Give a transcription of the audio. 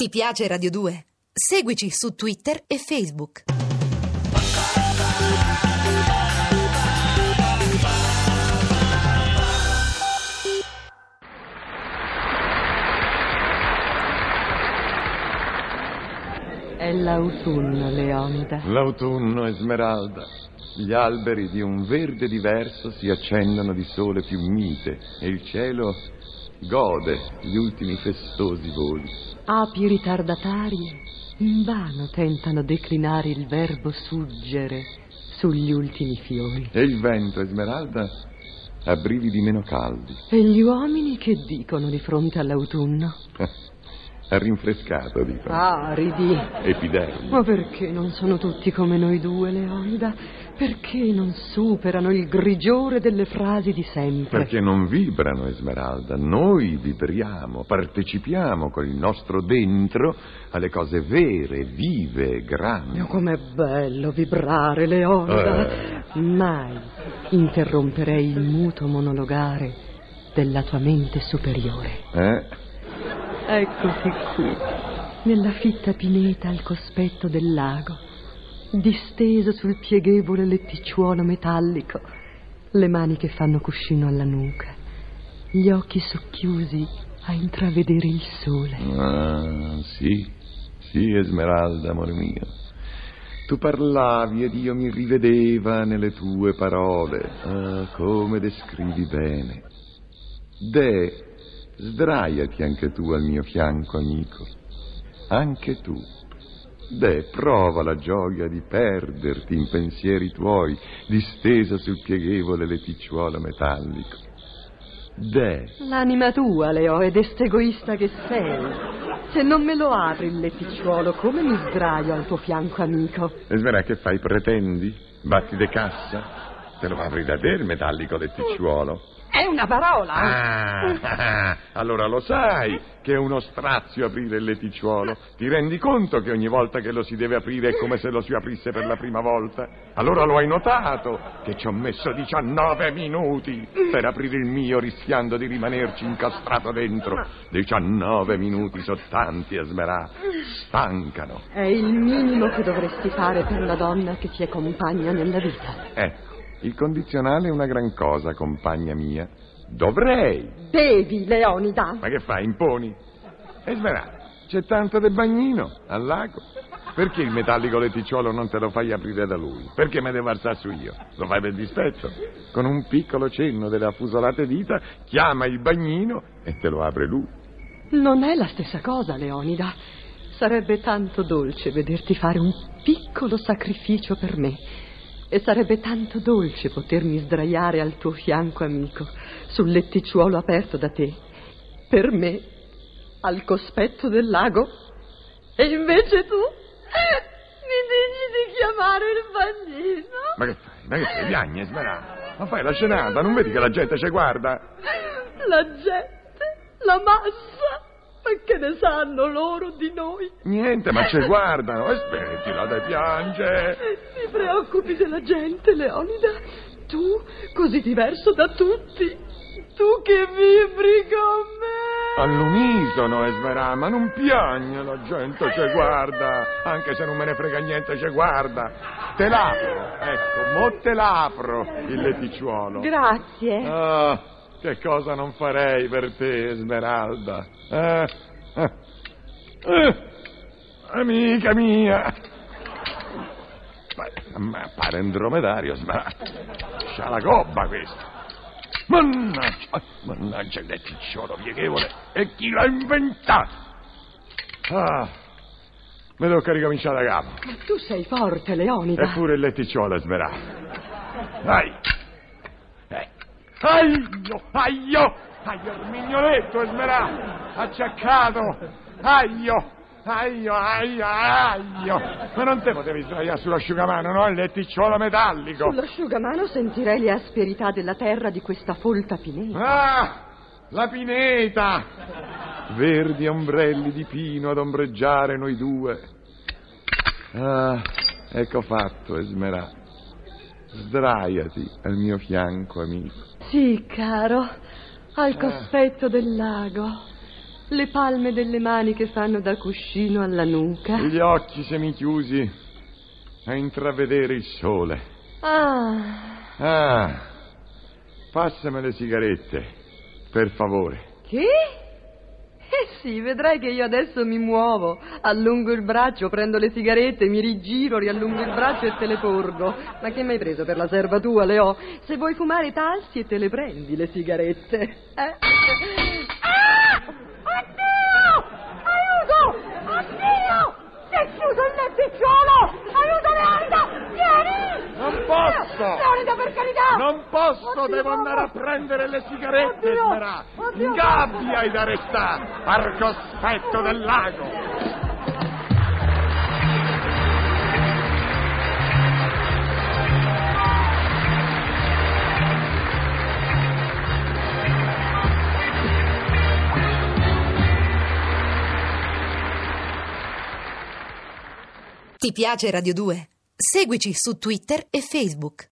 Ti piace Radio 2? Seguici su Twitter e Facebook. È l'autunno, Leonida. L'autunno, Esmeralda. Gli alberi di un verde diverso si accendono di sole più mite e il cielo gode gli ultimi festosi voli. Api ritardatarie invano tentano declinare il verbo suggere sugli ultimi fiori. E il vento, Esmeralda, ha brividi meno caldi. E gli uomini che dicono di fronte all'autunno? Ha rinfrescato, dicono. Aridi. Epidermi. Ma perché non sono tutti come noi due, Leonida? Perché non superano il grigiore delle frasi di sempre? Perché non vibrano, Esmeralda. Noi vibriamo, partecipiamo con il nostro dentro alle cose vere, vive, grandi. Oh, com'è bello vibrare, Leonida. Mai interromperei il muto monologare della tua mente superiore. Eh? Eccoci qui, nella fitta pineta al cospetto del lago, disteso sul pieghevole letticciuolo metallico, le mani che fanno cuscino alla nuca, gli occhi socchiusi a intravedere il sole. Ah, sì, sì, Esmeralda, amore mio. Tu parlavi ed io mi rivedeva nelle tue parole. Ah, come descrivi bene. De, sdraiati anche tu al mio fianco, amico. Anche tu. De, prova la gioia di perderti in pensieri tuoi, distesa sul pieghevole letticciuolo metallico. De, L'anima tua, Leo, ed egoista che sei. Se non me lo apri il letticciuolo, come mi sdraio al tuo fianco, amico? Esmerà, che fai? Pretendi? Batti de cassa? Te lo apri da te il metallico letticciuolo? È una parola! Ah, allora lo sai che è uno strazio aprire il letticciuolo. Ti rendi conto che ogni volta che lo si deve aprire è come se lo si aprisse per la prima volta? Allora lo hai notato che ci ho messo 19 minuti per aprire il mio rischiando di rimanerci incastrato dentro. 19 minuti sottanti, Esmerà. Stancano. È il minimo che dovresti fare per la donna che ti accompagna nella vita. Ecco, il condizionale è una gran cosa, compagna mia. Dovrei. Devi, Leonida. Ma che fai, imponi? Esmerà, c'è tanto del bagnino al lago. Perché il metallico letticciolo non te lo fai aprire da lui? Perché me devo alzare su io? Lo fai per dispetto? Con un piccolo cenno delle affusolate dita, chiama il bagnino e te lo apre lui. Non è la stessa cosa, Leonida. Sarebbe tanto dolce vederti fare un piccolo sacrificio per me. E sarebbe tanto dolce potermi sdraiare al tuo fianco, amico, sul letticciuolo aperto da te. Per me, al cospetto del lago. E invece tu mi dici di chiamare il bagnino. Ma che fai? Ma che fai? Piagni, Esmerà? Ma fai la scenata, non vedi che la gente ci guarda? La gente, la massa. Ma che ne sanno loro di noi? Niente, ma ci guardano. Aspettila, te piange. Ti preoccupi della gente, Leonida? Tu, così diverso da tutti. Tu che vibri con me. All'unisono, Esmerà, ma non piagne, la gente ci guarda. Anche se non me ne frega niente, ci guarda. Te l'apro, ecco, mo te l'apro il letticciuolo. Grazie. Ah, che cosa non farei per te, Esmeralda? Eh, eh, eh, amica mia. Ma, ma pare un dromedario, Esmeralda. C'ha la gobba questo. Mannaggia, mannaggia il letticciolo pieghevole. E chi l'ha inventato? Ah, mi tocca ricominciare da capo. Ma tu sei forte, Leonida. Eppure il letticciolo è smerato. Dai. Aio, aio, aio, il mignoletto è smerato. Acciaccato. Aio, aio, aio, aio. Ma non te potevi sdraiare sull'asciugamano, no? Il letticciolo metallico. Sull'asciugamano sentirei le asperità della terra di questa folta pineta. Ah, la pineta. Verdi ombrelli di pino ad ombreggiare noi due. Ah, ecco fatto, Esmerà. Sdraiati al mio fianco, amico. Sì, caro, al cospetto del lago. le palme delle mani che fanno da cuscino alla nuca. Gli occhi semichiusi a intravedere il sole. Ah, Ah, passami le sigarette, per favore. che? Sì, vedrai che io adesso mi muovo, allungo il braccio, prendo le sigarette, mi rigiro, riallungo il braccio e te le porgo. Ma che mi hai preso per la serva tua, Leo? Se vuoi fumare talsi e te le prendi le sigarette. Eh? Ah! Oddio! Aiuto! Oddio! Si è chiuso il letticciolo! Aiuto, Leonida! Vieni! Non posso! Leonida, per carità! Non posso, Oddio, devo andare a prendere le sigarette, Oddio. In gabbia da restare, al cospetto del lago. Ti piace Radio 2? Seguici su Twitter e Facebook.